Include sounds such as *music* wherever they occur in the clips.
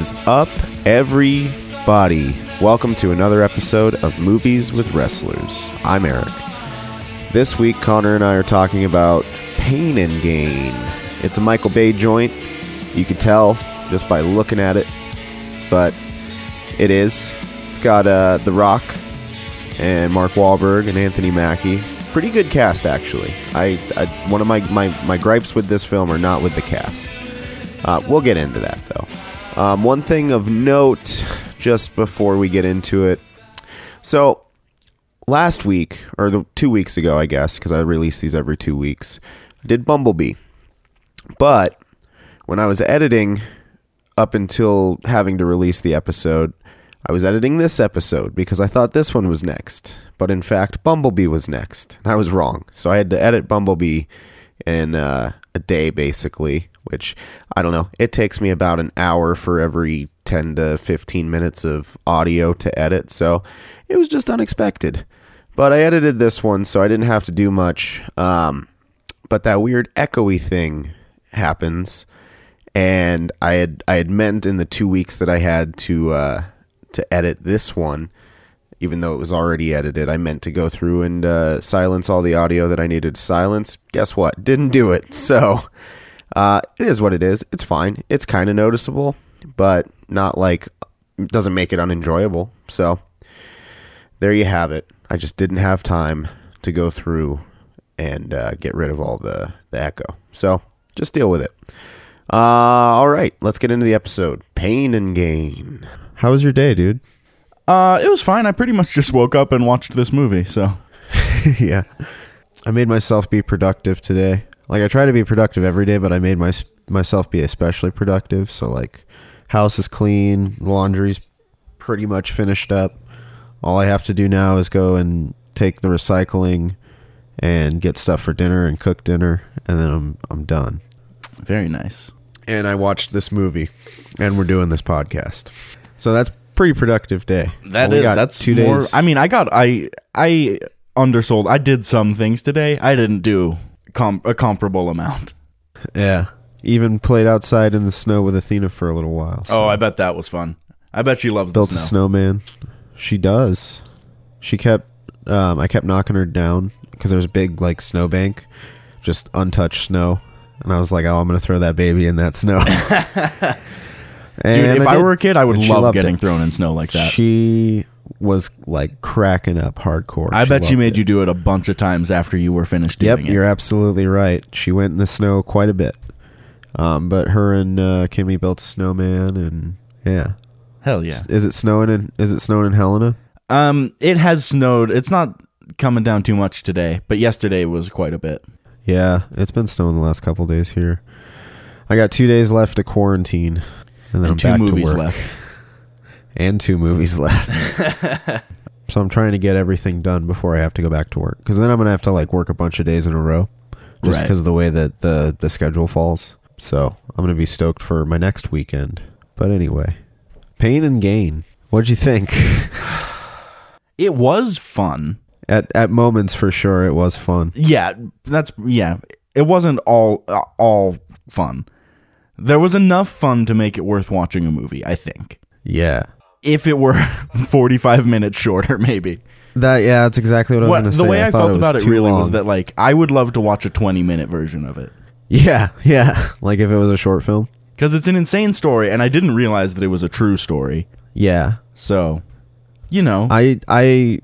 Is up, everybody? Welcome to another episode of Movies with Wrestlers. I'm Eric. This week, Connor and I are talking about Pain and Gain. It's a Michael Bay joint. You can tell just by looking at it, but it is. It's got uh, The Rock and Mark Wahlberg and Anthony Mackie. Pretty good cast, actually. I, I one of my, my, my gripes with this film are not with the cast. Uh, we'll get into that though. Um, one thing of note, just before we get into it. So, last week, or the two weeks ago, I guess, because I release these every two weeks, I did Bumblebee. But when I was editing up until having to release the episode, I was editing this episode because I thought this one was next. But in fact, Bumblebee was next. And I was wrong. So I had to edit Bumblebee in uh, a day, basically, which I don't know. It takes me about an hour for every 10 to 15 minutes of audio to edit. So it was just unexpected. But I edited this one, so I didn't have to do much. Um, but that weird echoey thing happens. And I had I had meant in the two weeks that I had to uh, to edit this one, even though it was already edited, I meant to go through and uh, silence all the audio that I needed to silence. Guess what? Didn't do it. *laughs* So uh, it is what it is. It's fine. It's kind of noticeable, but not like doesn't make it unenjoyable. So there you have it. I just didn't have time to go through and uh, get rid of all the the echo. So just deal with it. Uh, all right, let's get into the episode. Pain and gain. How was your day, dude? Uh, it was fine. I pretty much just woke up and watched this movie. So *laughs* yeah. I made myself be productive today. Like I try to be productive every day, but I made my myself be especially productive. So like house is clean, laundry's pretty much finished up. All I have to do now is go and take the recycling and get stuff for dinner and cook dinner and then I'm I'm done. very nice. And I watched this movie and we're doing this podcast. So that's pretty productive day. That is that's two more. days. I mean, I got I I undersold. I did some things today. I didn't do com- a comparable amount. yeah. Even played outside in the snow with Athena for a little while. Oh, I bet that was fun. I bet she loves the built snow. a snowman. She does. She kept. Um, I kept knocking her down because there was a big like snowbank, just untouched snow, and I was like, "Oh, I'm gonna throw that baby in that snow." *laughs* Dude, if I, did. were a kid, I would And she love loved getting it. thrown in snow like that. She was like cracking up hardcore. I bet she made it. you do it a bunch of times after you were finished Yep, doing it. you're absolutely right. She went in the snow quite a bit. Um, but her and uh, Kimmy built a snowman, and yeah. Hell yeah. Is it snowing in? Is it snowing in Helena? Um, it has snowed. It's not coming down too much today, but yesterday was quite a bit. Yeah, it's been snowing the last couple days here. I got two days left to quarantine, and then I'm And two back movies to work. left. And two movies *laughs* left. so I'm trying to get everything done before I have to go back to work, because then I'm gonna have to like work a bunch of days in a row, just Right. because of the way that the the schedule falls. So I'm gonna be stoked for my next weekend. But anyway, pain and gain. What'd you think? *sighs* It was fun. at at moments, for sure, it was fun. Yeah, that's yeah. It wasn't all uh, all fun. There was enough fun to make it worth watching a movie. I think Yeah. If it were *laughs* forty five minutes shorter, maybe. That yeah, that's exactly what I was What, gonna say. the way I, thought felt about it really was that like I would love to watch a twenty minute version of it Yeah, yeah. *laughs* Like if it was a short film. because it's an insane story, and I didn't realize that it was a true story. Yeah. So, you know, I I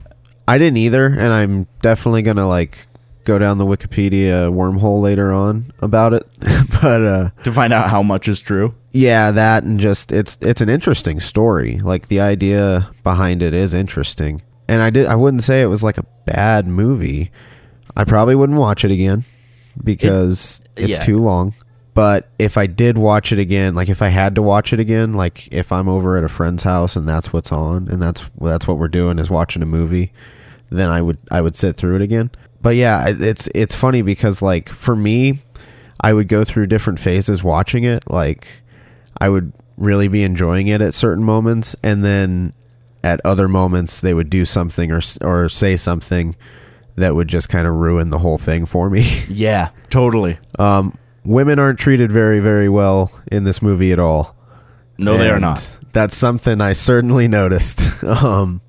I didn't either, and I'm definitely gonna like go down the Wikipedia wormhole later on about it. *laughs* but uh to find out how much is true. yeah, that and just it's it's an interesting story. Like the idea behind it is interesting. And I did I wouldn't say it was like a bad movie. I probably wouldn't watch it again because it's yeah. too long. But if I did watch it again, like if I had to watch it again, like if I'm over at a friend's house and that's what's on and that's that's what we're doing is watching a movie, then I would I would sit through it again. But yeah, it's it's funny because like for me, I would go through different phases watching it. Like I would really be enjoying it at certain moments, and then at other moments they would do something or or say something that would just kind of ruin the whole thing for me. *laughs* Yeah, totally. Um, women aren't treated very very well in this movie at all. No, they are not. That's something I certainly *laughs* noticed. *laughs* um,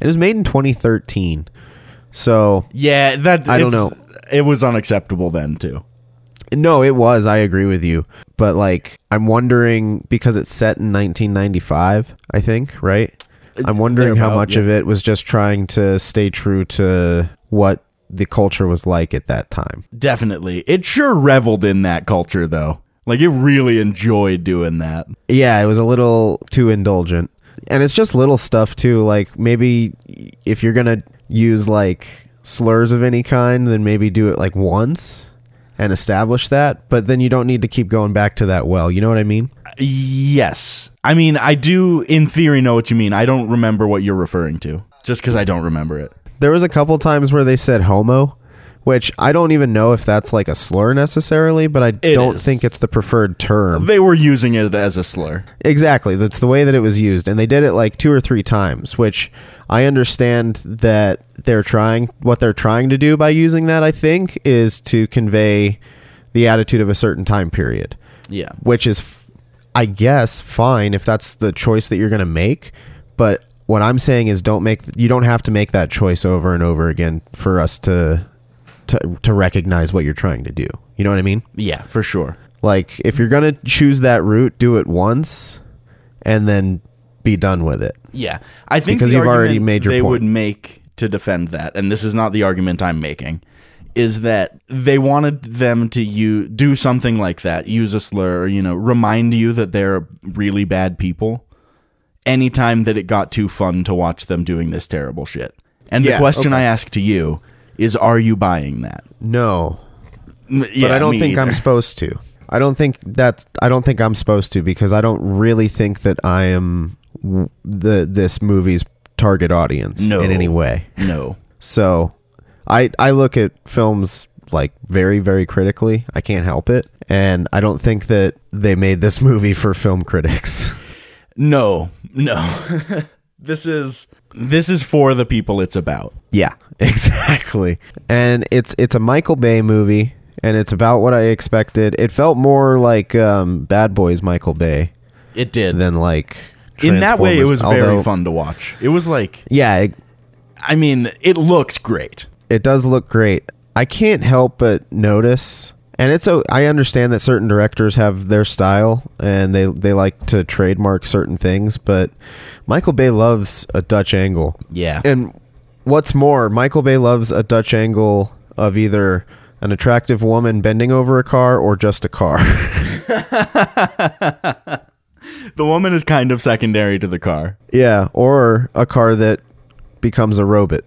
it was made in 2013, so Yeah, that I don't know. It was unacceptable then too. no, it was. I agree with you, but like, I'm wondering because it's set in 1995. I think, right? I'm wondering how much yeah. of it was just trying to stay true to what the culture was like at that time. Definitely. It sure reveled in that culture though. Like it really enjoyed doing that. Yeah, it was a little too indulgent. And it's just little stuff too, like maybe if you're going to use like slurs of any kind, then maybe do it like once and establish that, but then you don't need to keep going back to that well. You know what I mean? Yes. I mean, I do in theory know what you mean. I don't remember what you're referring to. Just cuz I don't remember it. There was a couple times where they said homo, which I don't even know if that's like a slur necessarily, but I It don't is. think it's the preferred term. They were using it as a slur. Exactly. That's the way that it was used. And they did it like two or three times, which I understand that they're trying, what they're trying to do by using that, I think, is to convey the attitude of a certain time period, Yeah. which is, I guess, fine if that's the choice that you're going to make. But what I'm saying is don't make, you don't have to make that choice over and over again for us to, to, to recognize what you're trying to do. You know what I mean? Yeah, for sure. Like if you're gonna choose that route, do it once, and then be done with it. Yeah, I think Because the you've already argument made your they point. would make to defend that, and this is not the argument I'm making, is that they wanted them to you do something like that, use a slur, or, you know, remind you that they're really bad people. Anytime that it got too fun to watch them doing this terrible shit, and the Yeah, question okay. I ask to you is, are you buying that? No, but I don't think I'm supposed to. I don't think that I don't think I'm supposed to because I don't really think that I am the this movie's target audience No. in any way. No. So, I I look at films like very very critically. I can't help it, and I don't think that they made this *laughs* movie for film critics. No, no. *laughs* this is this is for the people it's about. Yeah, *laughs* exactly. And it's it's a Michael Bay movie, and it's about what I expected. It felt more like um, Bad Boys Michael Bay It did. than like In that way, it Transformers, was very although- fun to watch. It was like, Yeah, it, I mean, it looks great. it does look great. I can't help but notice, and it's a, I understand that certain directors have their style and they they like to trademark certain things, but Michael Bay loves a Dutch angle. Yeah. And what's more, Michael Bay loves a Dutch angle of either an attractive woman bending over a car or just a car. *laughs* *laughs* *laughs* the woman is kind of secondary to the car. yeah, or a car that becomes a robot.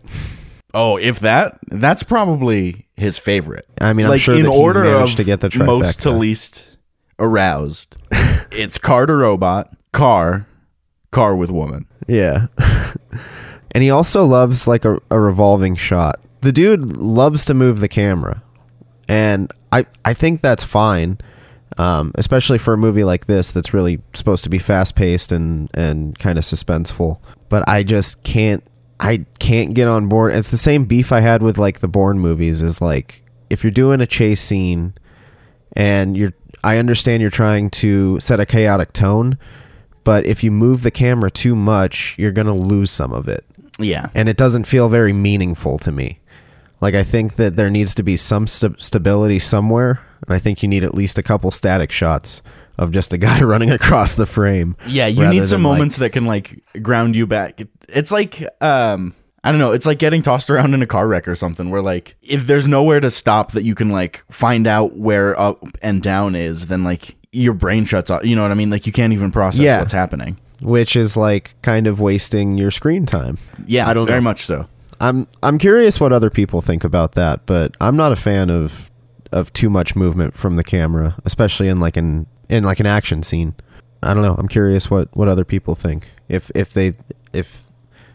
Oh, if that, that's probably his favorite. I mean, I'm like sure in that he's order managed of to get the trifecta. most to least aroused. *laughs* it's car to robot, car, car with woman. Yeah. *laughs* and he also loves like a, a revolving shot. The dude loves to move the camera. And I I think that's fine. Um, especially for a movie like this that's really supposed to be fast paced and, and kind of suspenseful. But I just can't I can't get on board. It's the same beef I had with like the Bourne movies is like if you're doing a chase scene and you're I understand you're trying to set a chaotic tone, but if you move the camera too much, you're going to lose some of it. Yeah. And it doesn't feel very meaningful to me. Like I think that there needs to be some st- stability somewhere, and I think you need at least a couple static shots of just a guy *laughs* running across the frame. Yeah, you need some than, like- moments that can like ground you back. It's like um I don't know, it's like getting tossed around in a car wreck or something where like if there's nowhere to stop that you can like find out where up and down is, then like your brain shuts off. You know what I mean? Like you can't even process Yeah. what's happening. which is like kind of wasting your screen time. Yeah, I don't very know. much so. I'm I'm curious what other people think about that, but I'm not a fan of of too much movement from the camera, especially in like an in like an action scene. I don't know. I'm curious what what other people think. If if they if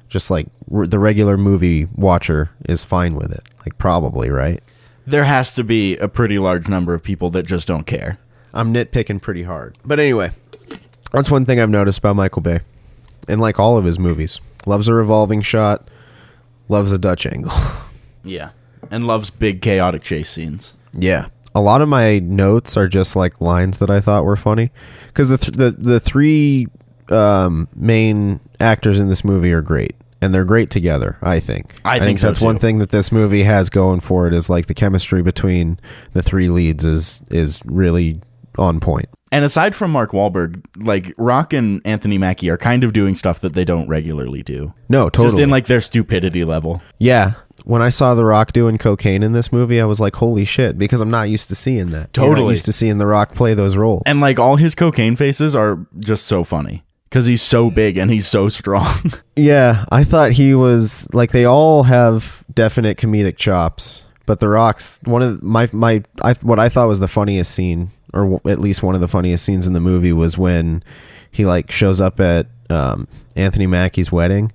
just like r- the regular movie watcher is fine with it. Like probably, right? There has to be a pretty large number of people that just don't care. I'm nitpicking pretty hard. But anyway, that's one thing I've noticed about Michael Bay. And like all of his movies. Loves a revolving shot, loves a Dutch angle. *laughs* Yeah. And loves big chaotic chase scenes. Yeah. a lot of my notes are just like lines that I thought were funny because the, th- the the three um, main actors in this movie are great and they're great together. I think. I think so, that's one thing that this movie has going for it is like the chemistry between the three leads is is really on point. And aside from Mark Wahlberg, like Rock and Anthony Mackie are kind of doing stuff that they don't regularly do. No, totally. Just in like their stupidity level. yeah. When I saw The Rock doing cocaine in this movie, I was like, "Holy shit!" Because I'm not used to seeing that. Totally. used to seeing The Rock play those roles. And like all his cocaine faces are just so funny because he's so big and he's so *laughs* strong. Yeah, I thought he was like they all have definite comedic chops, but The Rock's one of my my I what I thought was the funniest scene, or w- at least one of the funniest scenes in the movie, was when he like shows up at um, Anthony Mackie's wedding.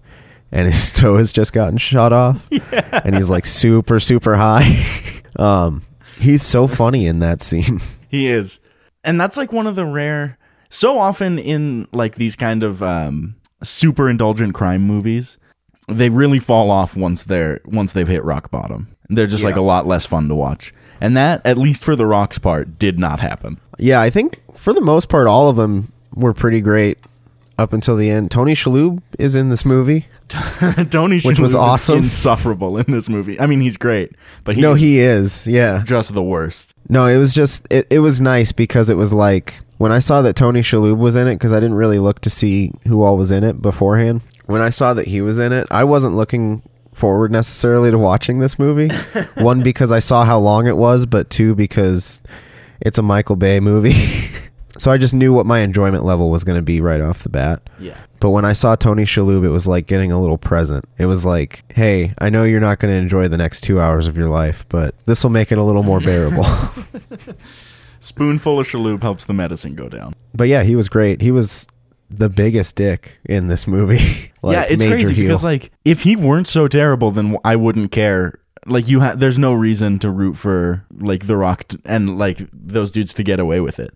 And his *laughs* toe has just gotten shot off, *laughs* and he's like super, super high. *laughs* um, he's so funny in that scene. he is. And that's like one of the rare so often in like these kind of um super indulgent crime movies, they really fall off once they're once they've hit rock bottom. They're just like a lot less fun to watch. And that, at least for the Rock's part, did not happen. Yeah, I think for the most part, all of them were pretty great up until the end. Tony Shalhoub is in this movie. *laughs* Tony Shalhoub Which was awesome. insufferable in this movie. I mean, he's great, but he no, he is. Yeah. just the worst. No, it was just it, it was nice because it was like when I saw that Tony Shalhoub was in it because I didn't really look to see who all was in it beforehand. When I saw that he was in it, I wasn't looking forward necessarily to watching this movie. *laughs* One because I saw how long it was, but two because it's a Michael Bay movie. *laughs* so I just knew what my enjoyment level was going to be right off the bat. Yeah. But when I saw Tony Shalhoub, it was like getting a little present. It was like, hey, I know you're not going to enjoy the next two hours of your life, but this will make it a little more bearable. *laughs* *laughs* Spoonful of Shalhoub helps the medicine go down. but yeah, he was great. He was the biggest dick in this movie. *laughs* like, yeah, it's crazy heel. because like if he weren't so terrible, then I wouldn't care. Like you, ha- there's no reason to root for like The Rock t- and like those dudes to get away with it.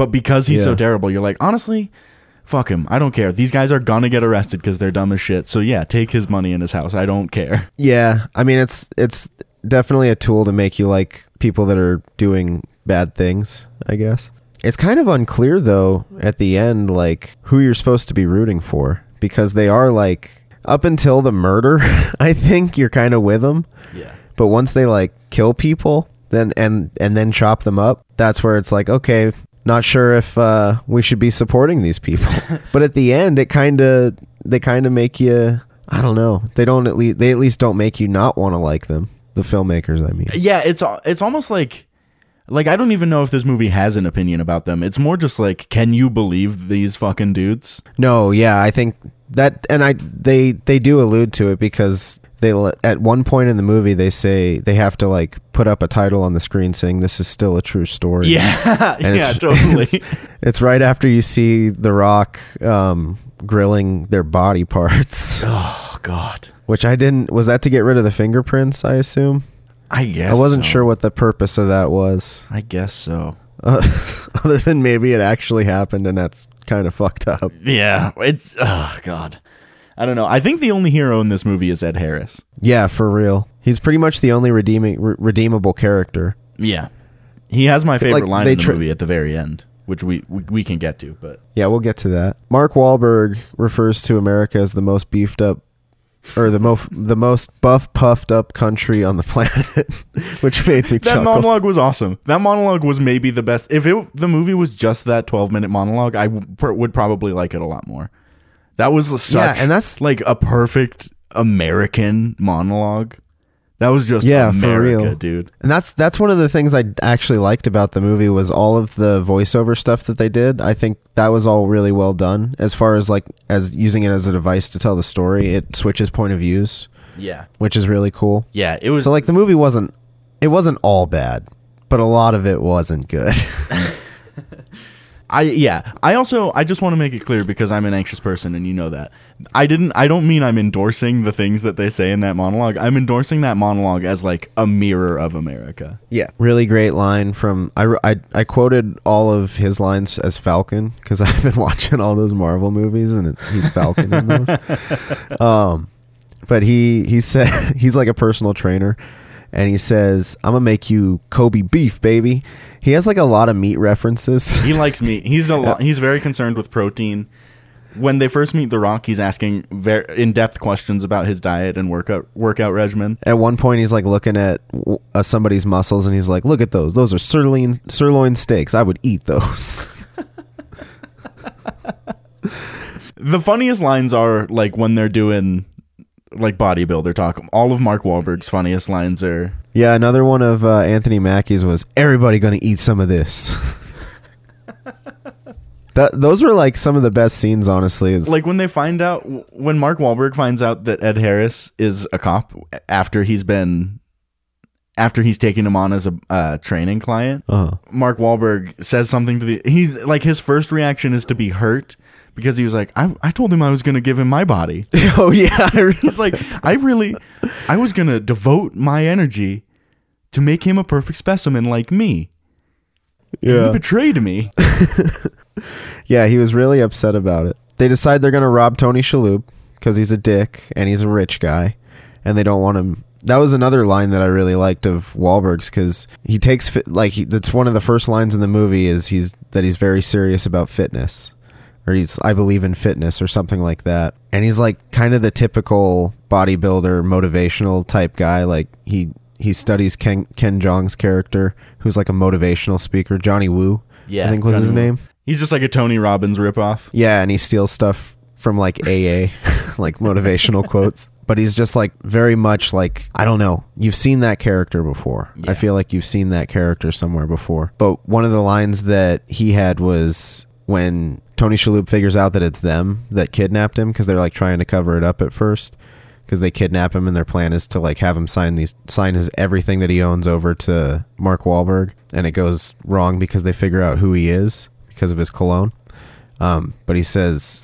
But because he's so terrible, you're like, honestly, fuck him. I don't care. These guys are gonna get arrested because they're dumb as shit. So yeah, take his money in his house. I don't care. yeah, I mean, it's it's definitely a tool to make you like people that are doing bad things. I guess it's kind of unclear though at the end, like who you're supposed to be rooting for because they are like up until the murder. *laughs* I think you're kind of with them. Yeah. but once they like kill people then and and then chop them up that's where it's like okay not sure if uh we should be supporting these people *laughs* but at the end it kind of they kind of make you i don't know they don't at least they at least don't make you not want to like them the filmmakers i mean Yeah, it's it's almost like like I don't even know if this movie has an opinion about them. It's more just like, can you believe these fucking dudes? no yeah i think that and i they they do allude to it because they at one point in the movie they say they have to like put up a title on the screen saying this is still a true story Yeah, And *laughs* yeah, it's- totally. It's, *laughs* it's right after you see The Rock um, grilling their body parts, *laughs* oh God, which I didn't. Was that to get rid of the fingerprints? I assume. I guess I wasn't so. sure what the purpose of that was, I guess so. uh, other than maybe it actually happened, and that's kind of fucked up. Yeah, it's oh God. I don't know. I think the only hero in this movie is Ed Harris. Yeah, for real. He's pretty much the only redeeming re- redeemable character. Yeah, he has my favorite Like, line in the tr- movie at the very end, which we, we we can get to. But Yeah, we'll get to that. Mark Wahlberg refers to America as the most beefed up or the most the most buff puffed up country on the *laughs* planet, which made me *laughs* that chuckle. monologue was awesome. That monologue was maybe the best. If it the movie was just that twelve minute monologue, I w- pr- would probably like it a lot more. That was such Yeah, and that's- like a perfect American monologue. That was just Yeah, for America, real. dude. And that's that's one of the things I actually liked about the movie was all of the voiceover stuff that they did. I think that was all really well done as far as like as using it as a device to tell the story. It switches point of views, Yeah, which is really cool. yeah. It was So like the movie wasn't it wasn't all bad, but a lot of it wasn't good. *laughs* *laughs* I yeah. I also I just want to make it clear because I'm an anxious person and you know that. I didn't I don't mean I'm endorsing the things that they say in that monologue. I'm endorsing that monologue as like a mirror of America. yeah, really great line from I I, I quoted all of his lines as Falcon because *laughs* I've been watching all those Marvel movies and it, he's Falcon in those. *laughs* um, but he he said *laughs* he's like a personal trainer, and he says, "I'm gonna make you Kobe beef, baby." He has like a lot of meat references. *laughs* He likes meat. He's a lo- he's very concerned with protein. When they first meet The Rock, he's asking very in-depth questions about his diet and workout workout regimen. At one point, he's like looking at uh, somebody's muscles, and he's like, "Look at those. Those are sirloin sirloin steaks. I would eat those." *laughs* The funniest lines are like when they're doing like bodybuilder talk. All of Mark Wahlberg's funniest lines are yeah, another one of uh, Anthony Mackie's was, "Everybody gonna eat some of this." *laughs* that those were like some of the best scenes, honestly. Is like when they find out when Mark Wahlberg finds out that Ed Harris is a cop after he's been after he's taken him on as a uh, training client. uh Mark Wahlberg says something to the he's like his first reaction is to be hurt because he was like I I told him I was going to give him my body. *laughs* oh yeah, *laughs* He's like I really I was going to devote my energy to make him a perfect specimen like me. Yeah. He betrayed me. *laughs* yeah. He was really upset about it. They decide they're gonna rob Tony Shalhoub because he's a dick and he's a rich guy, and they don't want him. That was another line that I really liked of Wahlberg's because he takes fit like he, that's one of the first lines in the movie is he's that he's very serious about fitness or he's I believe in fitness or something like that. And he's like kind of the typical bodybuilder motivational type guy like he he studies Ken Ken Jeong's character who's like a motivational speaker, Johnny Wu. Yeah, I think was Johnny his Wu. name. He's just like a Tony Robbins ripoff. Yeah, and he steals stuff from like AA, *laughs* like motivational quotes. But he's just like very much like I don't know. You've seen that character before. I feel like you've seen that character somewhere before. But one of the lines that he had was when Tony Shalhoub figures out that it's them that kidnapped him because they're like trying to cover it up at first because they kidnap him and their plan is to like have him sign these sign his everything that he owns over to Mark Wahlberg and it goes wrong because they figure out who he is because of his cologne. Um, but he says,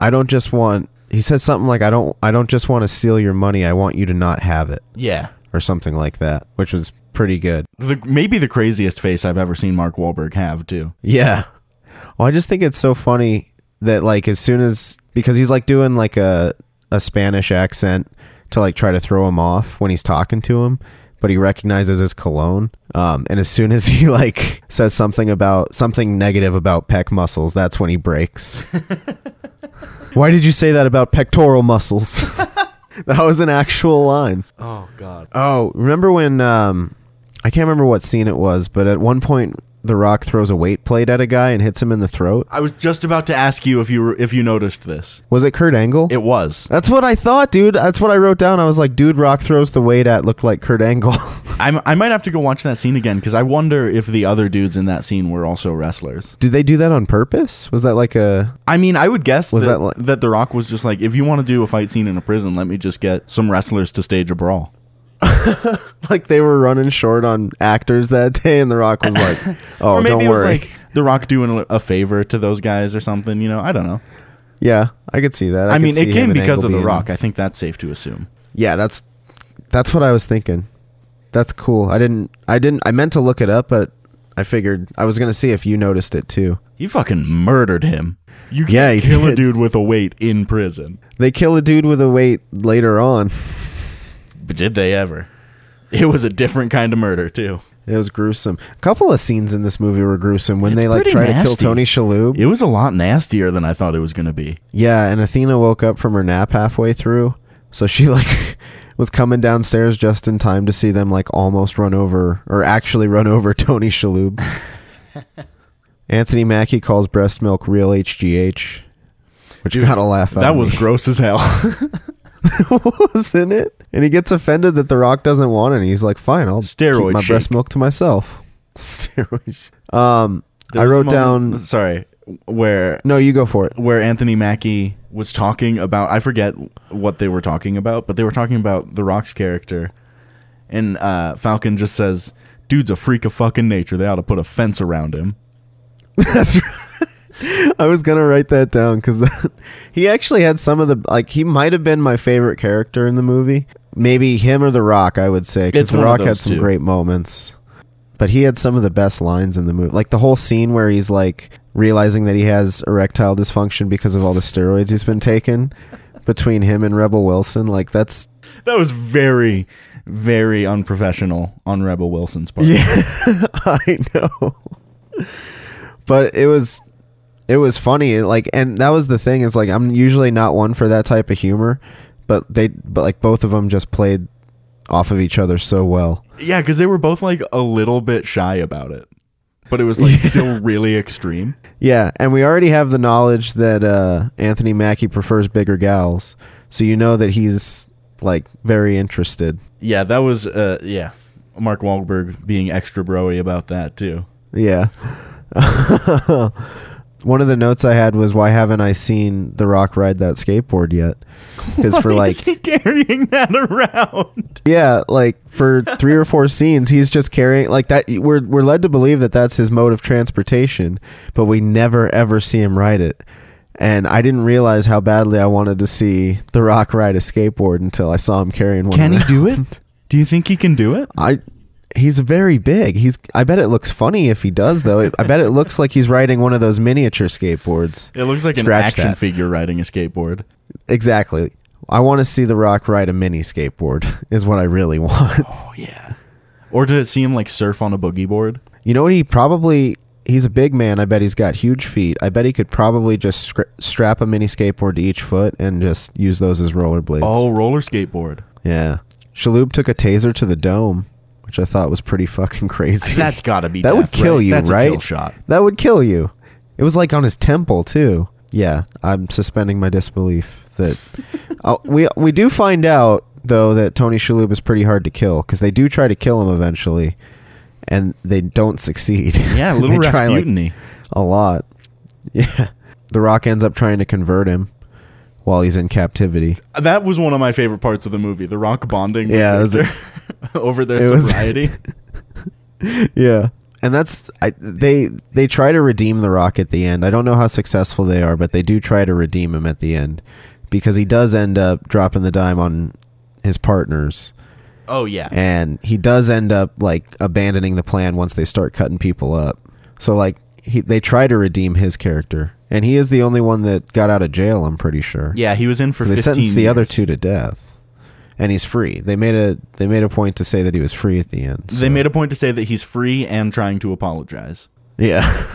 "I don't just want." He says something like, "I don't. I don't just want to steal your money. I want you to not have it," Yeah. or something like that, which was pretty good. The, maybe the craziest face I've ever seen Mark Wahlberg have too. Yeah. Well, I just think it's so funny that like as soon as because he's like doing like a a Spanish accent to like try to throw him off when he's talking to him, but he recognizes his cologne. Um, and as soon as *laughs* he like says something about something negative about pec muscles, that's when he breaks. *laughs* Why did you say that about pectoral muscles? *laughs* that was an actual line. Oh God. Oh, remember when um I can't remember what scene it was, but at one point The Rock throws a weight plate at a guy and hits him in the throat. I was just about to ask you if you were, if you noticed this. Was it Kurt Angle? It was. That's what I thought, dude. That's what I wrote down. I was like, dude, Rock throws the weight at looked like Kurt Angle. *laughs* I'm, I might have to go watch that scene again because I wonder if the other dudes in that scene were also wrestlers. Did they do that on purpose? Was that like a I mean, I would guess Was that, that like- that The Rock was just like, if you want to do a fight scene in a prison, let me just get some wrestlers to stage a brawl. *laughs* like they were running short on actors that day and The Rock was like, *laughs* "Oh, or maybe don't it was worry." like The Rock doing a, favor to those guys or something. You know, I don't know. yeah, I could see that. I, could mean, see it him came and because Angle of The being- Rock. I think that's safe to assume. Yeah, that's that's what I was thinking. That's cool. I didn't I didn't I meant to look it up, but I figured I was going to see if you noticed it too. He fucking murdered him. You Yeah, can't he kill a did. dude with a weight in prison. They kill a dude with a weight later on. But did they ever? It was a different kind of murder too. It was gruesome. A couple of scenes in this movie were gruesome when It's they like pretty try to kill nasty. Tony Shalhoub. It was a lot nastier than I thought it was going to be. Yeah, and Athena woke up from her nap halfway through, so she *laughs* like was coming downstairs just in time to see them like almost run over or actually run over *laughs* Tony Shalhoub. *laughs* Anthony Mackie calls breast milk real HGH, which you got a laugh out. That of was me. gross as hell. *laughs* wasn't it? And he gets offended that The Rock doesn't want it. And he's like, "Fine, I'll Steroid keep my breast milk to myself." *laughs* Steroid. Um, There I was a wrote moment- down. Sorry, where No, you go for it. where Anthony Mackie was talking about. I forget what they were talking about, but they were talking about the Rock's character, and uh, Falcon just says, "Dude's a freak of fucking nature. They ought to put a fence around him." *laughs* That's. *laughs* I was gonna write that down because *laughs* he actually had some of the like he might have been my favorite character in the movie. Maybe him or The Rock, I would say. Because The Rock had some two. great moments, but he had some of the best lines in the movie. Like the whole scene where he's like realizing that he has erectile dysfunction because of all the steroids he's been taking. Between him and Rebel Wilson, like that's That was very very unprofessional on Rebel Wilson's part. *laughs* Yeah, I know. But it was it was funny like and that was the thing is like I'm usually not one for that type of humor, but they but like both of them just played off of each other so well. Yeah, because they were both like a little bit shy about it, but it was like *laughs* still really extreme. Yeah, and we already have the knowledge that uh, Anthony Mackie prefers bigger gals, so you know that he's like very interested. Yeah, that was uh yeah. Mark Wahlberg being extra broy about that too. Yeah. *laughs* One of the notes I had was why haven't I seen The Rock ride that skateboard yet? Because for like carrying that around? yeah, like for three or four scenes, he's just carrying like that. We're we're led to believe that that's his mode of transportation, but we never ever see him ride it. And I didn't realize how badly I wanted to see The Rock ride a skateboard until I saw him carrying one. Can he do *laughs* it? Do you think he can do it? I he's very big. He's I bet it looks funny if he does though. I bet it looks like he's riding one of those miniature skateboards. It looks like an action that. figure riding a skateboard. Exactly. I want to see The Rock ride a mini skateboard *laughs* is what I really want. Oh yeah. Or to see him like surf on a boogie board. You know what he probably he's a big man. I bet he's got huge feet. I bet he could probably just scra- strap a mini skateboard to each foot and just use those as rollerblades. Oh, roller skateboard. yeah. Shalhoub took a taser to the dome, which I thought was pretty fucking crazy. *laughs* That's got to be that would kill right? you, That's right? A kill shot. That would kill you. It was like on his temple too. Yeah, I'm suspending my disbelief that *laughs* uh, we we do find out though that Tony Shalhoub is pretty hard to kill because they do try to kill him eventually, and they don't succeed. Yeah, *laughs* a They little try, like, a lot. Yeah, The Rock ends up trying to convert him while he's in captivity. that was one of my favorite parts of the movie. The Rock bonding Yeah, it was a- Victor over their it was- *laughs* yeah. And that's I, they they try to redeem the rock at the end. I don't know how successful they are but they do try to redeem him at the end because he does end up dropping the dime on his partners. Oh yeah. and he does end up like abandoning the plan once they start cutting people up. So like he, they try to redeem his character. And he is the only one that got out of jail i'm pretty sure. Yeah, he was in for they 15 sentenced the other two to death and he's free they made a they made a point to say that he was free at the end They made a point to say that he's free and trying to apologize. Yeah.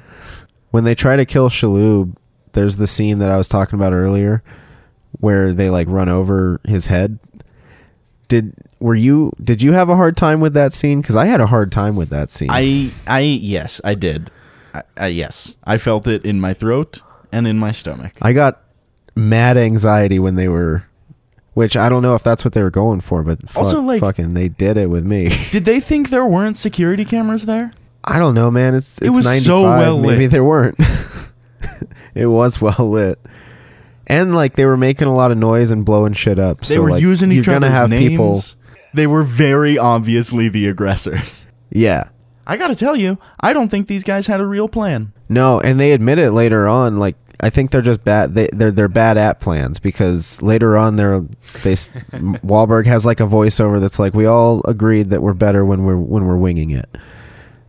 *laughs* when they try to kill Shalhoub, there's the scene that I was talking about earlier where they like run over his head. Did were you did you have a hard time with that scene cuz I had a hard time with that scene. I I yes, I did. I, I yes, I felt it in my throat and in my stomach. I got mad anxiety when they were which I don't know if that's what they were going for, but fuck, Also, like- fucking they did it with me. *laughs* Did they think there weren't security cameras there? I don't know, man. It's, it's It was 95. so well lit. Maybe *laughs* there weren't. *laughs* it was well lit. And like they were making a lot of noise and blowing shit up. They so, were like, using each other's have names. people. They were very obviously the aggressors. Yeah. I got to tell you, I don't think these guys had a real plan. No, and they admit it later on. Like I think they're just bad. They they're they're bad at plans because later on they're they *laughs* Wahlberg has like a voiceover that's like we all agreed that we're better when we're when we're winging it.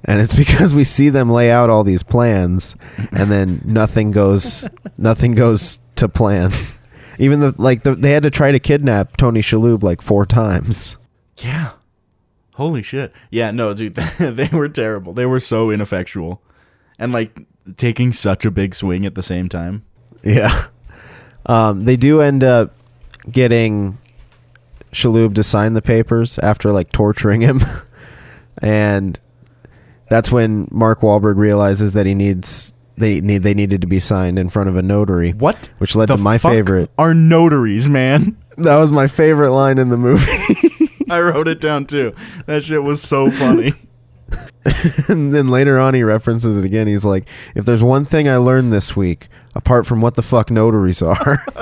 And it's *laughs* because we see them lay out all these plans and then nothing goes *laughs* nothing goes to plan. Even the like the, they had to try to kidnap Tony Shalhoub like four times. Yeah. Holy shit. Yeah, no, dude, they were terrible. They were so ineffectual. And like taking such a big swing at the same time. Yeah. Um, they do end up getting Shalhoub to sign the papers after like torturing him, *laughs* and that's when Mark Wahlberg realizes that he needs they need they needed to be signed in front of a notary. What? Which led the to my fuck favorite. Are notaries, man. *laughs* That was my favorite line in the movie. *laughs* I wrote it down too. That shit was so funny. *laughs* and then later on, he references it again. He's like, "If there's one thing I learned this week, apart from what the fuck notaries are." *laughs*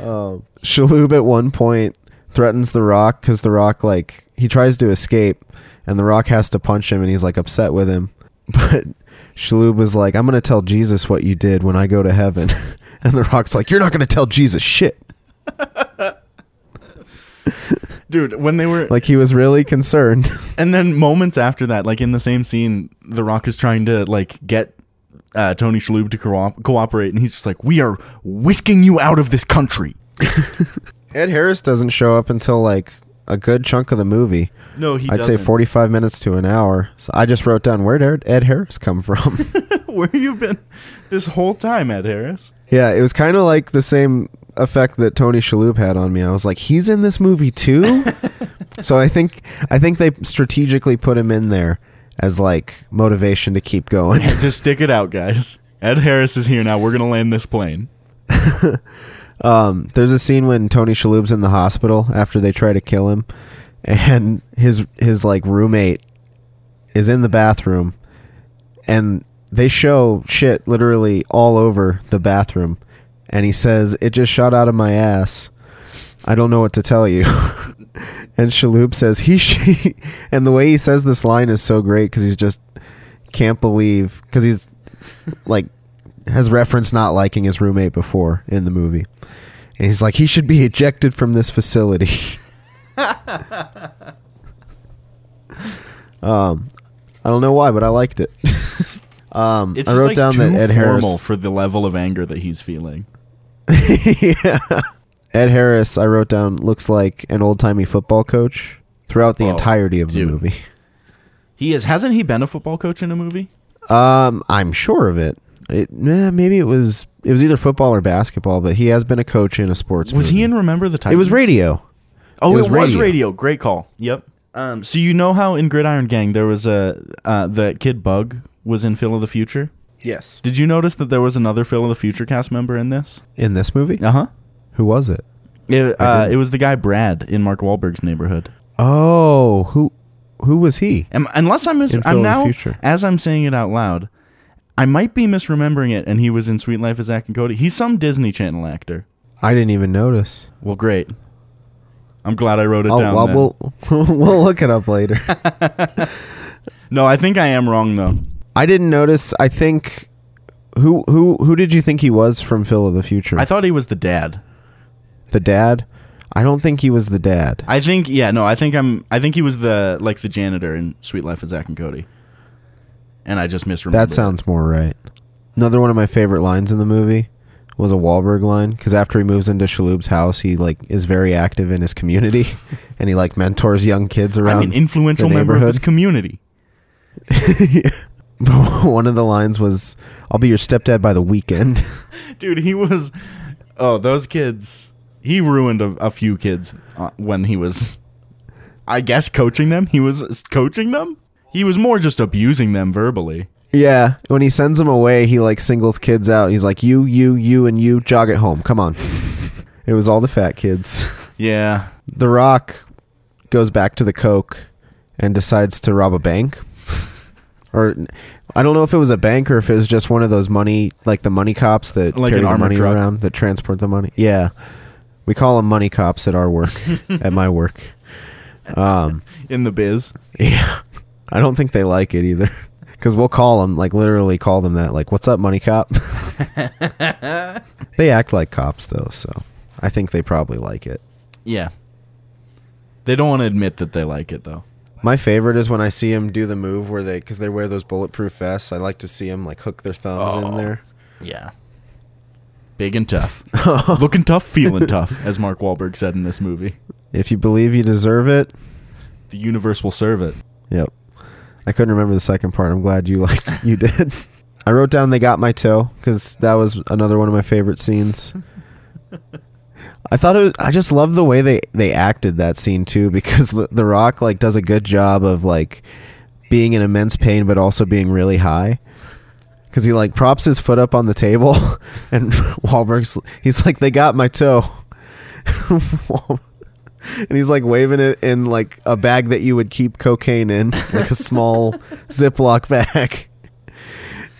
um, Shalhoub at one point threatens the Rock because the Rock like he tries to escape, and the Rock has to punch him, and he's like upset with him. *laughs* But Shalhoub was like, "I'm gonna tell Jesus what you did when I go to heaven," and the Rock's like, "You're not gonna tell Jesus shit." Dude, when they were Like he was really concerned. *laughs* and then moments after that, like in the same scene, The Rock is trying to like get uh, Tony Shalhoub to co- cooperate, and he's just like, "We are whisking you out of this country." *laughs* Ed Harris doesn't show up until like a good chunk of the movie. No, he I'd say doesn't. 45 minutes to an hour. So I just wrote down where did Ed Harris come from? *laughs* Where you been this whole time, Ed Harris? yeah, it was kind of like the same effect that Tony Shalhoub had on me. I was like, he's in this movie too. *laughs* so I think I think they strategically put him in there as like motivation to keep going. Yeah, just stick it out, guys. Ed Harris is here now. We're gonna land this plane. *laughs* Um, there's a scene when Tony Shalhoub's in the hospital after they try to kill him, and his his like roommate is in the bathroom, and they show shit literally all over the bathroom, and he says it just shot out of my ass. I don't know what to tell you. *laughs* and Shalhoub says he she, *laughs* and the way he says this line is so great because he's just can't believe because he's like has referenced not liking his roommate before in the movie. And he's like, he should be ejected from this facility. *laughs* um, I don't know why, but I liked it. um, It's I wrote like, down that Ed Harris. for the level of anger that he's feeling. Yeah. Ed Harris, I wrote down, looks like an old timey football coach throughout the Oh, entirety of the movie. He is. Hasn't he been a football coach in a movie? Um, I'm sure of it. It eh, maybe it was it was either football or basketball, but he has been a coach in a sports. Movie. Was he in Remember the Titans? It was radio. Oh, It it was was, radio. radio. Great call. Yep. Um, so you know how in Gridiron Gang there was a uh, the kid Bug was in Phil of the Future. Yes. Did you notice that there was another Phil of the Future cast member in this? In this movie, Uh huh. who was it? It, uh, it was the guy Brad in Mark Wahlberg's neighborhood. Oh, who who was he? Am, unless I'm mis- In I'm of the now Future. as I'm saying it out loud, I might be misremembering it. And he was in Suite Life of Zack and Cody. He's some Disney Channel actor. I didn't even notice. Well, great. I'm glad I wrote it Oh, down. well, then. we'll *laughs* we'll look it up later. *laughs* No, I think I am wrong though. I didn't notice. I think who who who did you think he was from Phil of the Future? I thought he was the dad. the dad. I don't think he was the dad. I think yeah, no, I think I'm I think he was the like the janitor in Suite Life of Zack and Cody. And I just misremembered. That sounds more right. Another one of my favorite lines in the movie was a Wahlberg line because after he moves into Shalhoub's house, he like is very active in his community, *laughs* and he like mentors young kids around. I'm an influential member of this community. But *laughs* *laughs* one of the lines was, "I'll be your stepdad by the weekend." *laughs* Dude, he was Oh, those kids. He ruined a, a few kids uh, when he was I guess coaching them. He was coaching them? He was more just abusing them verbally. yeah, when he sends them away, he like singles kids out. He's like, "You, you, you, and you, jog it home. Come on." *laughs* it was all the fat kids. Yeah. The Rock goes back to the Coke and decides to rob a bank. Or I don't know if it was a bank or if it was just one of those money, like the money cops that Like carry an the armored money truck. around that transport the money. Yeah, we call them money cops at our work, *laughs* at my work. Um, *laughs* In the biz. yeah, I don't think they like it either, *laughs* because we'll call them like literally call them that, like, "What's up, money cop?" they act like cops though, so I think they probably like it. Yeah. They don't want to admit that they like it though. My favorite is when I see them do the move where they, because they wear those bulletproof vests. I like to see them like hook their thumbs in Oh. there. Yeah. Big and tough. *laughs* Looking tough, feeling tough, as Mark Wahlberg said in this movie. If you believe you deserve it, The universe will serve it. yep. I couldn't remember the second part. I'm glad you like *laughs* you did. I wrote down they got my toe because that was another one of my favorite scenes. I thought it was. I just love the way they they acted that scene too because the, *laughs* the Rock like does a good job of like being in immense pain but also being really high. Because he like props his foot up on the table, *laughs* and *laughs* Wahlberg's he's like, "They got my toe," and he's like waving it in like a bag that you would keep cocaine in, like a small Ziploc bag.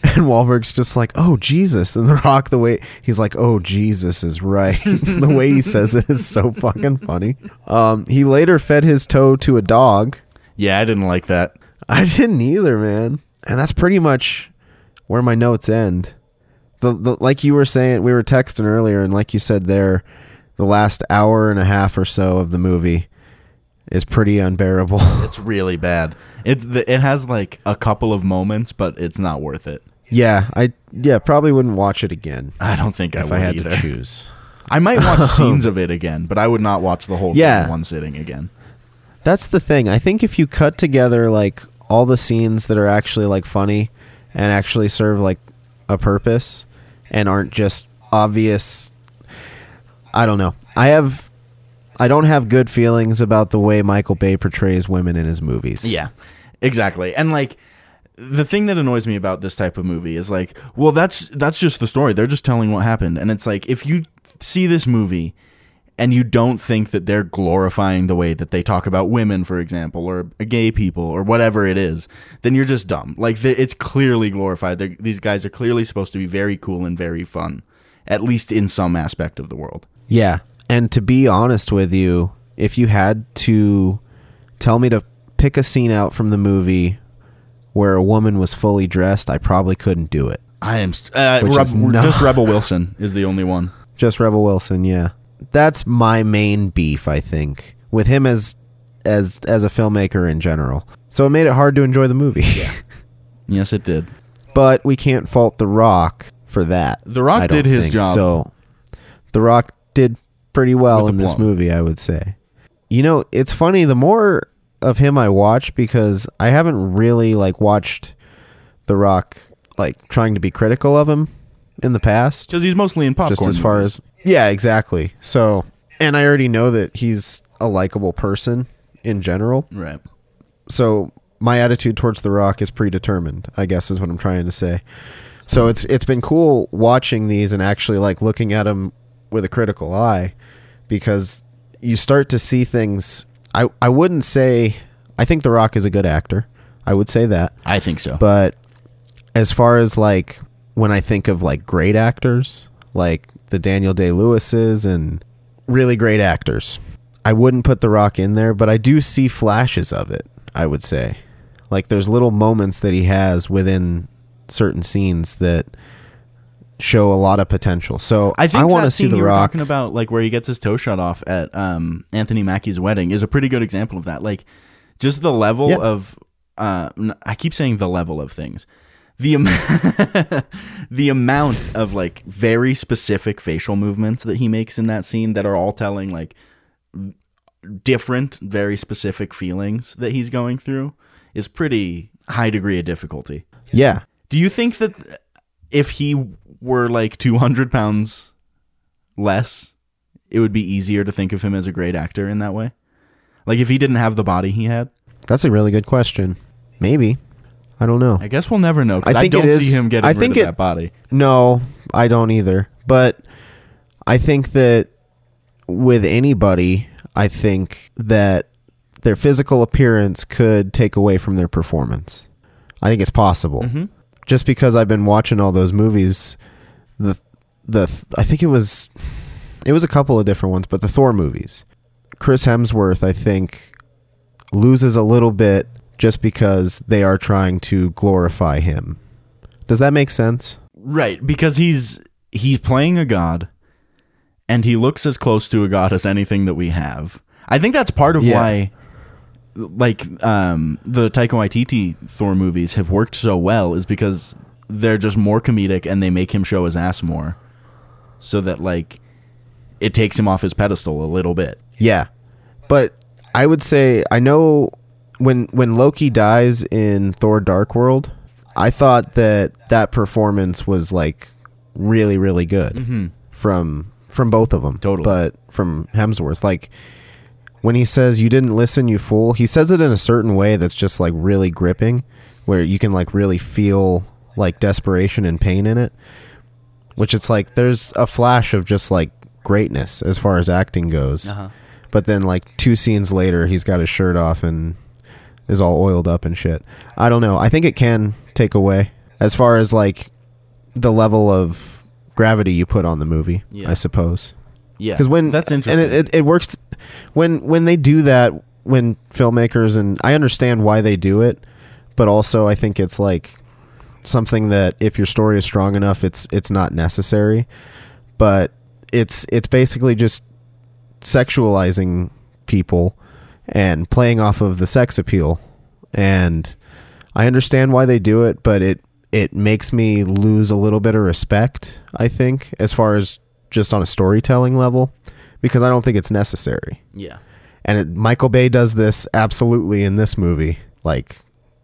And Wahlberg's just like, "Oh Jesus!" And The Rock, the way he's like, "Oh Jesus is right." *laughs* the way he says it is so fucking funny. Um, he later fed his toe to a dog. Yeah, I didn't like that. I didn't either, man. And that's pretty much where my notes end. The, the like you were saying, we were texting earlier, and like you said there, the last hour and a half or so of the movie is pretty unbearable. *laughs* It's really bad. It the, it has like a couple of moments, but it's not worth it. Yeah, I yeah probably wouldn't watch it again I don't think I if would I had either. to choose. I might watch *laughs* scenes of it again, but I would not watch the whole Yeah. thing in one sitting again. That's the thing. I think if you cut together like all the scenes that are actually like funny and actually serve like a purpose and aren't just obvious I don't know. I have I don't have good feelings about the way Michael Bay portrays women in his movies. Yeah, exactly. And like the thing that annoys me about this type of movie is like, well, that's that's just the story. They're just telling what happened, and it's like if you see this movie and you don't think that they're glorifying the way that they talk about women, for example, or gay people, or whatever it is, then you're just dumb. Like it's clearly glorified. They're, these guys are clearly supposed to be very cool and very fun, at least in some aspect of the world. Yeah. And to be honest with you, if you had to tell me to pick a scene out from the movie where a woman was fully dressed, I probably couldn't do it. I am st- uh, Which Reb- is not- just *laughs* Rebel Wilson is the only one. Just Rebel Wilson, yeah. That's my main beef, I think, with him as as as a filmmaker in general. So it made it hard to enjoy the movie. Yeah. *laughs* Yes, it did. but we can't fault The Rock for that. The Rock did his think. job. So The Rock did pretty well With in this movie, I would say. You know, it's funny the more of him I watch because I haven't really like watched The Rock like trying to be critical of him in the past. Because he's mostly in popcorn. just as far movies. as yeah exactly so and i already know that he's a likable person in general right. so my attitude towards the rock is predetermined i guess is what i'm trying to say so it's it's been cool watching these and actually like looking at them with a critical eye because you start to see things i i wouldn't say i think the rock is a good actor i would say that I think so. but as far as like when I think of like great actors, like the Daniel Day Lewis's and really great actors, I wouldn't put The Rock in there, but I do see flashes of it, I would say. Like there's little moments that he has within certain scenes that show a lot of potential. So I think I want to see scene The you were Rock. talking about, like where he gets his toe shot off at um, Anthony Mackie's wedding, is a pretty good example of that. Like, just the level Yeah. of, uh, I keep saying the level of things, the am- *laughs* the amount of like very specific facial movements that he makes in that scene that are all telling like different, very specific feelings that he's going through is pretty high degree of difficulty. yeah. Do you think that if he were like 200 pounds less, it would be easier to think of him as a great actor in that way? Like if he didn't have the body he had? That's a really good question. Maybe. I don't know. I guess we'll never know. I I, think don't it is- see him getting I rid think of it- that body. No, I don't either. But I think that with anybody, I think that their physical appearance could take away from their performance. I think it's possible. Mhm. Just because I've been watching all those movies, the the I think it was it was a couple of different ones, but the Thor movies. Chris Hemsworth, I think, loses a little bit just because they are trying to glorify him. Does that make sense? Right, because he's he's playing a god and he looks as close to a god as anything that we have. I think that's part of Yeah. why like um the Taika Waititi Thor movies have worked so well is because they're just more comedic and they make him show his ass more so that like it takes him off his pedestal a little bit. Yeah. But I would say I know when when Loki dies in Thor Dark World, I thought that that performance was like really really good from from both of them. Totally. But from Hemsworth like when he says you didn't listen you fool, he says it in a certain way that's just like really gripping where you can like really feel like desperation and pain in it. Which it's like there's a flash of just like greatness as far as acting goes. Uh-huh. But then like two scenes later he's got his shirt off and is all oiled up and shit. I don't know. I think it can take away as far as like the level of gravity you put on the movie, Yeah. I suppose. Yeah. Because when That's interesting. and it, it, it works when when they do that when filmmakers and I understand why they do it, but also I think it's like something that if your story is strong enough, it's it's not necessary. But it's it's basically just sexualizing people and playing off of the sex appeal. And I understand why they do it, but it it makes me lose a little bit of respect, I think, as far as just on a storytelling level because I don't think it's necessary. Yeah. And it, Michael Bay does this absolutely in this movie, like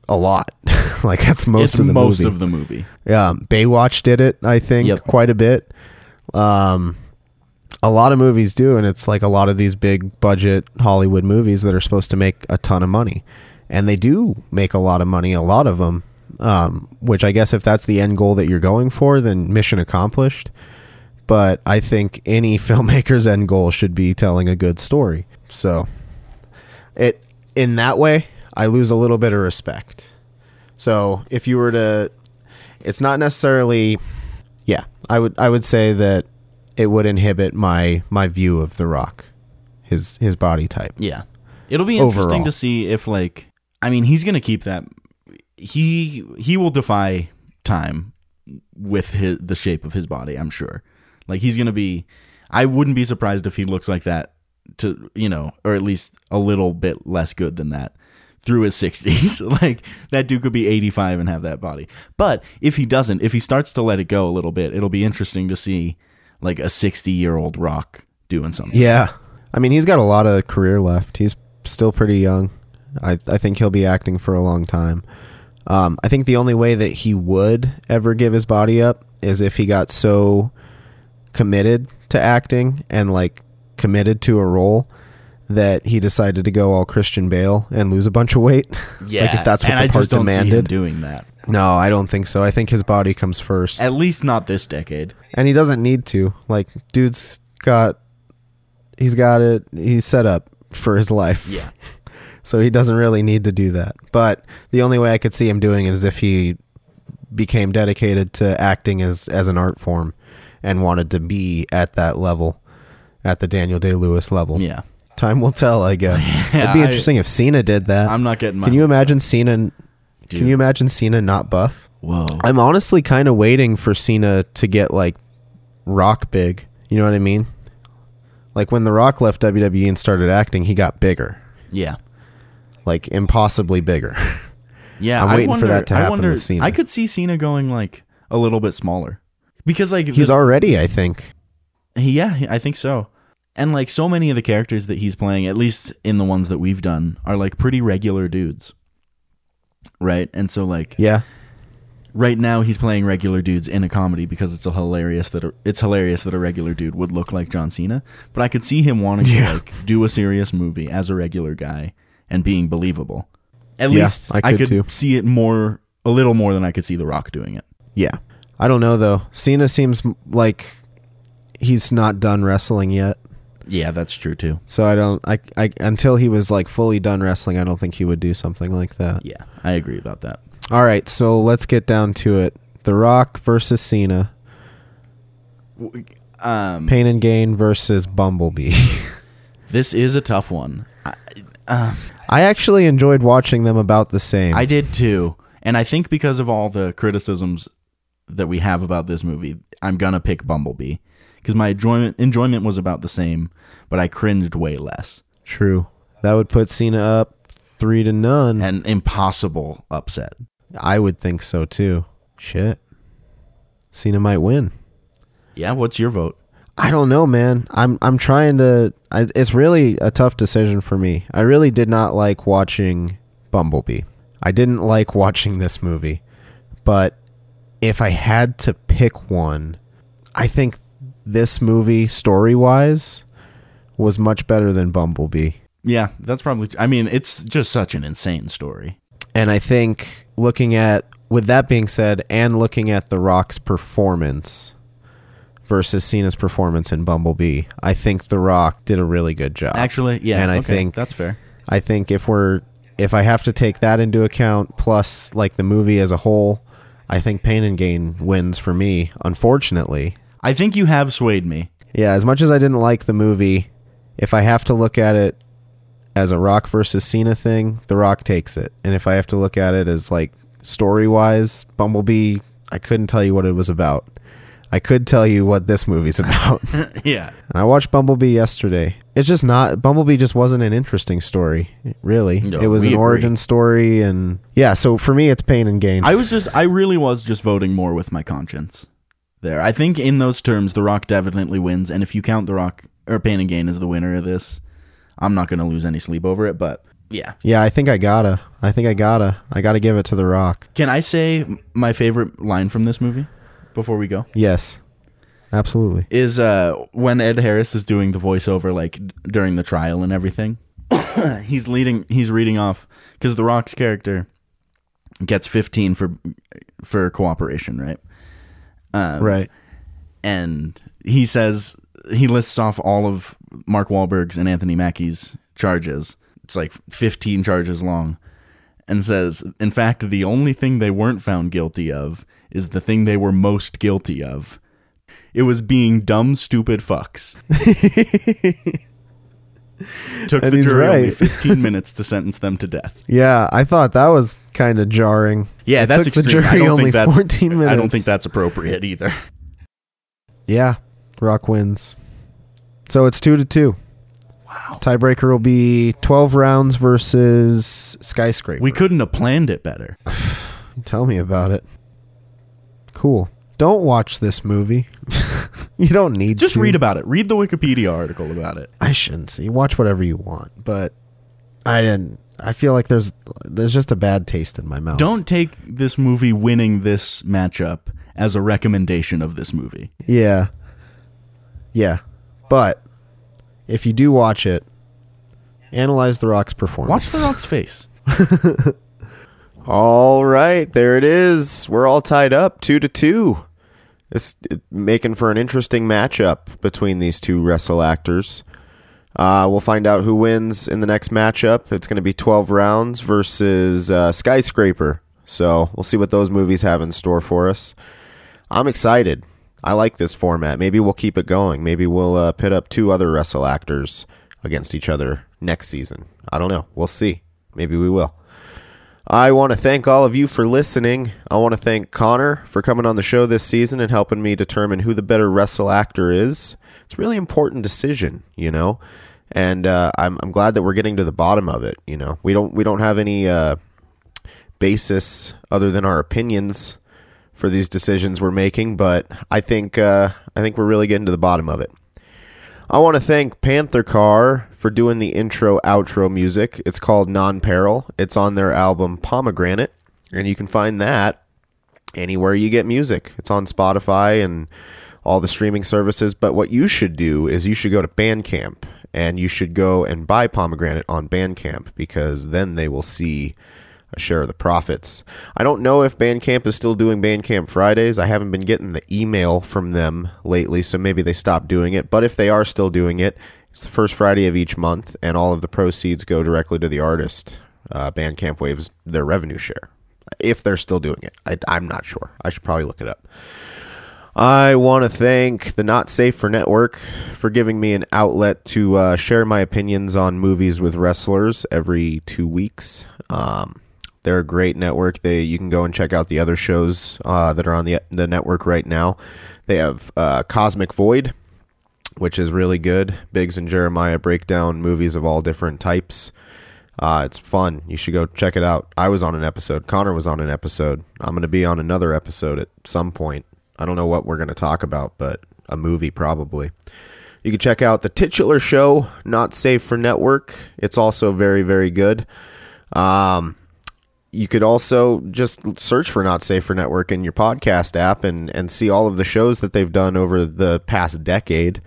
a lot. *laughs* like that's most it's of the most movie. of the movie. Yeah, Baywatch did it, I think, Yep. quite a bit. Um, a lot of movies do, and it's like a lot of these big budget Hollywood movies that are supposed to make a ton of money, and they do make a lot of money. A lot of them, um, which I guess if that's the end goal that you're going for, then mission accomplished. But I think any *laughs* filmmaker's end goal should be telling a good story. So, it in that way, I lose a little bit of respect. So if you were to, it's not necessarily, yeah, I would I would say that it would inhibit my my view of The Rock, his his body type. Yeah. It'll be interesting Overall. to see if like I mean, he's going to keep that he he will defy time with his the shape of his body, I'm sure. Like he's going to be I wouldn't be surprised if he looks like that to, you know, or at least a little bit less good than that through his *laughs* 60s. like that dude could be 85 and have that body. But if he doesn't, if he starts to let it go a little bit, it'll be interesting to see like a 60-year-old rock doing something. Yeah, I mean he's got a lot of career left. He's still pretty young. I I think he'll be acting for a long time. Um, I think the only way that he would ever give his body up is if he got so committed to acting and like committed to a role that he decided to go all Christian Bale and lose a bunch of weight. Yeah, *laughs* like if that's what and the I part just don't see him demanded. doing that. No, I don't think so. I think his body comes first, At least not this decade. and he doesn't need to. Like, dude's got, he's got it. He's set up for his life. Yeah. *laughs* so he doesn't really need to do that. But the only way I could see him doing it is if he became dedicated to acting as as an art form and wanted to be at that level, at the Daniel Day Lewis level. Yeah. Time will tell, I guess. *laughs* It'd be I- interesting if Cena did that. I'm not getting my Can you imagine Cena? Dude. Can you imagine Cena not buff? Whoa. I'm honestly kind of waiting for Cena to get like Rock big. You know what I mean? Like when The Rock left WWE and started acting, he got bigger, yeah. like impossibly bigger. Yeah. *laughs* I'm I waiting for wonder, that to I happen wonder, with Cena. I could see Cena going like a little bit smaller. Because like He's the- already, I think. yeah, I think so. And like so many of the characters that he's playing, at least in the ones that we've done, are like pretty regular dudes. Right? And so like Yeah, right now he's playing regular dudes in a comedy because it's a hilarious that a, it's hilarious that a regular dude would look like John Cena. But I could see him wanting Yeah. to like do a serious movie as a regular guy and being believable. At Yeah, least I I could could, see it more a little more than I could see The Rock doing it. yeah. I don't know though. Cena seems like he's not done wrestling yet. Yeah, that's true too. So I don't. I, I until he was like fully done wrestling, I don't think he would do something like that. Yeah, I agree about that. All right, so let's get down to it. The Rock versus Cena. Um, Pain and Gain versus Bumblebee. *laughs* this is a tough one. I, uh, I actually enjoyed watching them about the same. I did too, and I think because of all the criticisms that we have about this movie, I'm gonna pick Bumblebee because my enjoyment enjoyment was about the same, but I cringed way less. True. That would put Cena up three to none. An impossible upset. I would think so too. Shit. Cena might win. Yeah, what's your vote? I don't know, man. I'm I'm trying to. I, it's really a tough decision for me. I really did not like watching Bumblebee. I didn't like watching this movie, but if I had to pick one, I think this movie, story wise, was much better than Bumblebee. Yeah, that's probably. I mean, it's just such an insane story. And I think looking at, with that being said, and looking at The Rock's performance versus Cena's performance in Bumblebee, I think The Rock did a really good job. Actually, yeah, And I okay, think- that's fair. I think if we're, if I have to take that into account, plus like the movie as a whole, I think Pain and Gain wins for me, unfortunately. I think you have swayed me. Yeah, as much as I didn't like the movie, if I have to look at it as a Rock versus Cena thing, The Rock takes it. And if I have to look at it as like story wise, Bumblebee, I couldn't tell you what it was about. I could tell you what this movie's about. *laughs* yeah. and I watched Bumblebee yesterday. It's just not Bumblebee just wasn't an interesting story, really. No, it was an agree. origin story and yeah, so for me it's pain and gain. I was just. I really was just voting more with my conscience there. I think in those terms, The Rock definitely wins. And if you count The Rock or Pain and Gain as the winner of this, I'm not going to lose any sleep over it. But yeah, Yeah, I think I gotta. I think I gotta. I gotta give it to The Rock. can I say my favorite line from this movie before we go? Yes, absolutely. Is uh when Ed Harris is doing the voiceover like d- during the trial and everything. *coughs* he's leading. He's reading off because The Rock's character gets 15 for for cooperation, right? Um, Right. and he says he lists off all of Mark Wahlberg's and Anthony Mackie's charges. It's like 15 charges long, and says, in fact, the only thing they weren't found guilty of is the thing they were most guilty of. It was being dumb, stupid fucks. *laughs* Took And the jury only 15 *laughs* minutes to sentence them to death. Yeah, I thought that was kind of jarring. Yeah, It that's the extreme. I jury don't only think that's 14 I don't think that's appropriate either. Yeah, Rock wins. So it's two to two. Wow. Tiebreaker will be twelve rounds versus skyscraper. We couldn't have planned it better. *sighs* Tell me about it. Cool. Don't watch this movie. *laughs* you don't need to Just to. read about it. Read the Wikipedia article about it. I shouldn't say. Watch whatever you want, but I didn't. I feel like there's there's just a bad taste in my mouth. Don't take this movie winning this matchup as a recommendation of this movie. Yeah. Yeah. But if you do watch it, analyze The Rock's performance. Watch The Rock's face. *laughs* *laughs* All right, there it is. We're all tied up, two to two. It's making for an interesting matchup between these two wrestle actors. Uh, we'll find out who wins in the next matchup. It's going to be 12 rounds versus uh, Skyscraper. So we'll see what those movies have in store for us. I'm excited. I like this format. Maybe we'll keep it going. Maybe we'll uh, pit up two other wrestle actors against each other next season. I don't know. We'll see. Maybe we will. I want to thank all of you for listening. I want to thank Connor for coming on the show this season and helping me determine who the better wrestle actor is. It's a really important decision, you know, and uh, I'm I'm glad that we're getting to the bottom of it. You know, we don't we don't have any uh, basis other than our opinions for these decisions we're making, but I think uh, I think we're really getting to the bottom of it. I want to thank Panther Car for doing the intro outro music. It's called Non Peril. It's on their album Pomegranate, and you can find that anywhere you get music. It's on Spotify and all the streaming services. But what you should do is you should go to Bandcamp and you should go and buy Pomegranate on Bandcamp because then they will see a share of the profits. I don't know if Bandcamp is still doing Bandcamp Fridays. I haven't been getting the email from them lately, so maybe they stopped doing it. But if they are still doing it, it's the first Friday of each month, and all of the proceeds go directly to the artist. Uh, Bandcamp waives their revenue share. If they're still doing it, I, I'm not sure. I should probably look it up. I want to thank the Not Safe for Network for giving me an outlet to uh, share my opinions on movies with wrestlers every two weeks. Um, they're a great network. They you can go and check out the other shows uh, that are on the the network right now. They have uh, Cosmic Void, which is really good. Biggs and Jeremiah break down movies of all different types. Uh, it's fun. You should go check it out. I was on an episode. Connor was on an episode. I'm going to be on another episode at some point. I don't know what we're going to talk about, but a movie probably. You can check out the titular show, Not Safe for Network. It's also very, very good. Um, you could also just search for Not Safe for Network in your podcast app and, and see all of the shows that they've done over the past decade.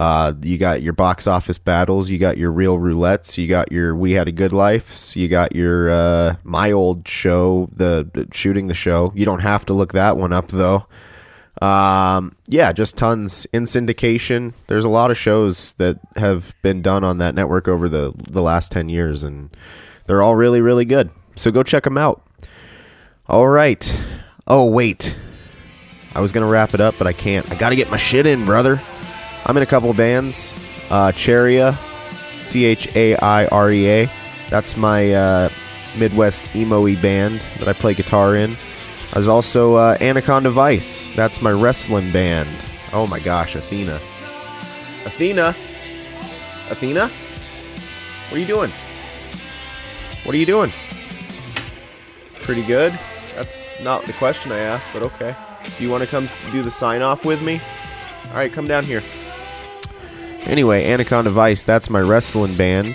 Uh, you got your box office battles, you got your real roulettes, you got your We Had a Good Life, you got your uh, my old show, the, the shooting the show. You don't have to look that one up though. Um, yeah, just tons in syndication. There's a lot of shows that have been done on that network over the the last ten years, and they're all really really good. So go check them out. All right. Oh wait, I was gonna wrap it up, but I can't. I gotta get my shit in, brother. I'm in a couple bands. Uh, Chairea, C H A I R E A. That's my uh, Midwest emo-y band that I play guitar in. There's also uh, Anaconda Vice. That's my wrestling band. Oh my gosh, Athena. Athena? Athena? What are you doing? What are you doing? Pretty good. That's not the question I asked, but okay. Do you want to come do the sign off with me? All right, come down here. Anyway, Anaconda Vice, that's my wrestling band.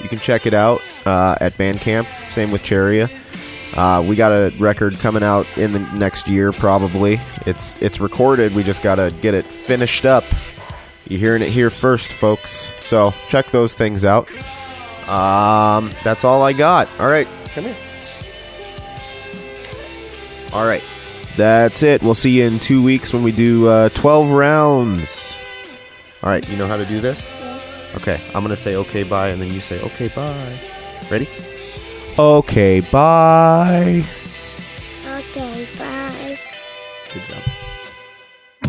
You can check it out uh, at Bandcamp. Same with Chairea. Uh, we got a record coming out in the next year, probably. It's it's recorded. We just gotta get it finished up. You're hearing it here first, folks. So check those things out. Um, that's all I got. All right, come here. All right, that's it. We'll see you in two weeks when we do uh, 12 rounds. All right, you know how to do this? Okay, I'm going to say okay, bye, and then you say okay, bye. Ready? Okay, bye. Okay, bye. Good job.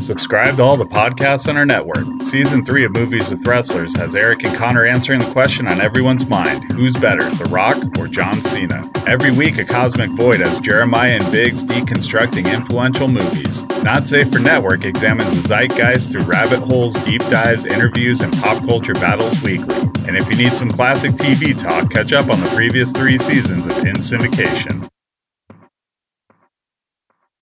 Subscribe to all the podcasts on our network. Season 3 of Movies with Wrestlers has Eric and Connor answering the question on everyone's mind who's better, The Rock or John Cena? Every week, a Cosmic Void has Jeremiah and Biggs deconstructing influential movies. Not Safe for Network examines the zeitgeist through rabbit holes, deep dives, interviews, and pop culture battles weekly. And if you need some classic TV talk, catch up on the previous three seasons of In Syndication.